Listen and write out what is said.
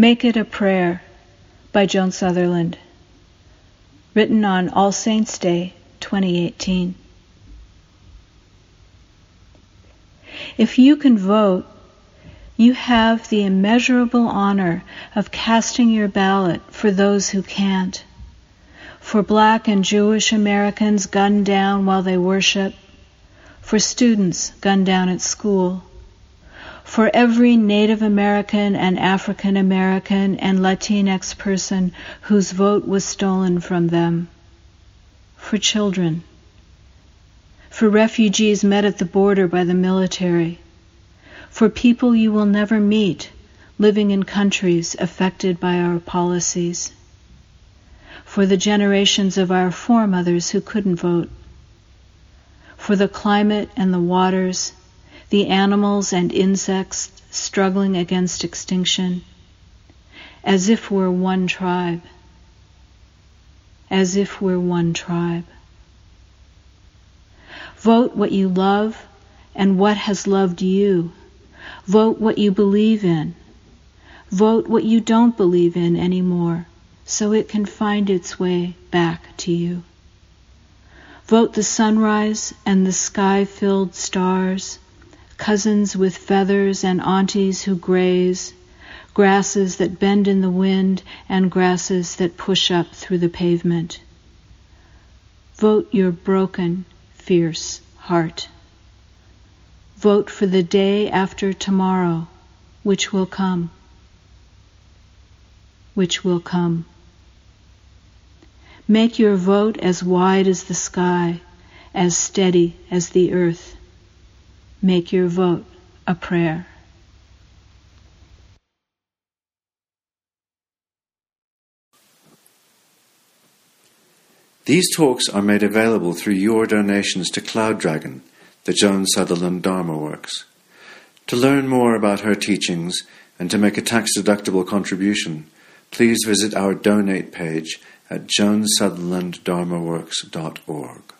Make It a Prayer by Joan Sutherland. Written on All Saints' Day, 2018. If you can vote, you have the immeasurable honor of casting your ballot for those who can't. For black and Jewish Americans gunned down while they worship. For students gunned down at school for every Native American and African American and Latinx person whose vote was stolen from them, for children, for refugees met at the border by the military, for people you will never meet living in countries affected by our policies, for the generations of our foremothers who couldn't vote, for the climate and the waters the animals and insects struggling against extinction, as if we're one tribe, as if we're one tribe. Vote what you love and what has loved you. Vote what you believe in. Vote what you don't believe in anymore so it can find its way back to you. Vote the sunrise and the sky filled stars cousins with feathers and aunties who graze, grasses that bend in the wind and grasses that push up through the pavement. Vote your broken, fierce heart. Vote for the day after tomorrow, which will come, which will come. Make your vote as wide as the sky, as steady as the earth. Make your vote a prayer. These talks are made available through your donations to Cloud Dragon, the Joan Sutherland Dharma Works. To learn more about her teachings and to make a tax deductible contribution, please visit our donate page at joansutherlanddharmaworks.org.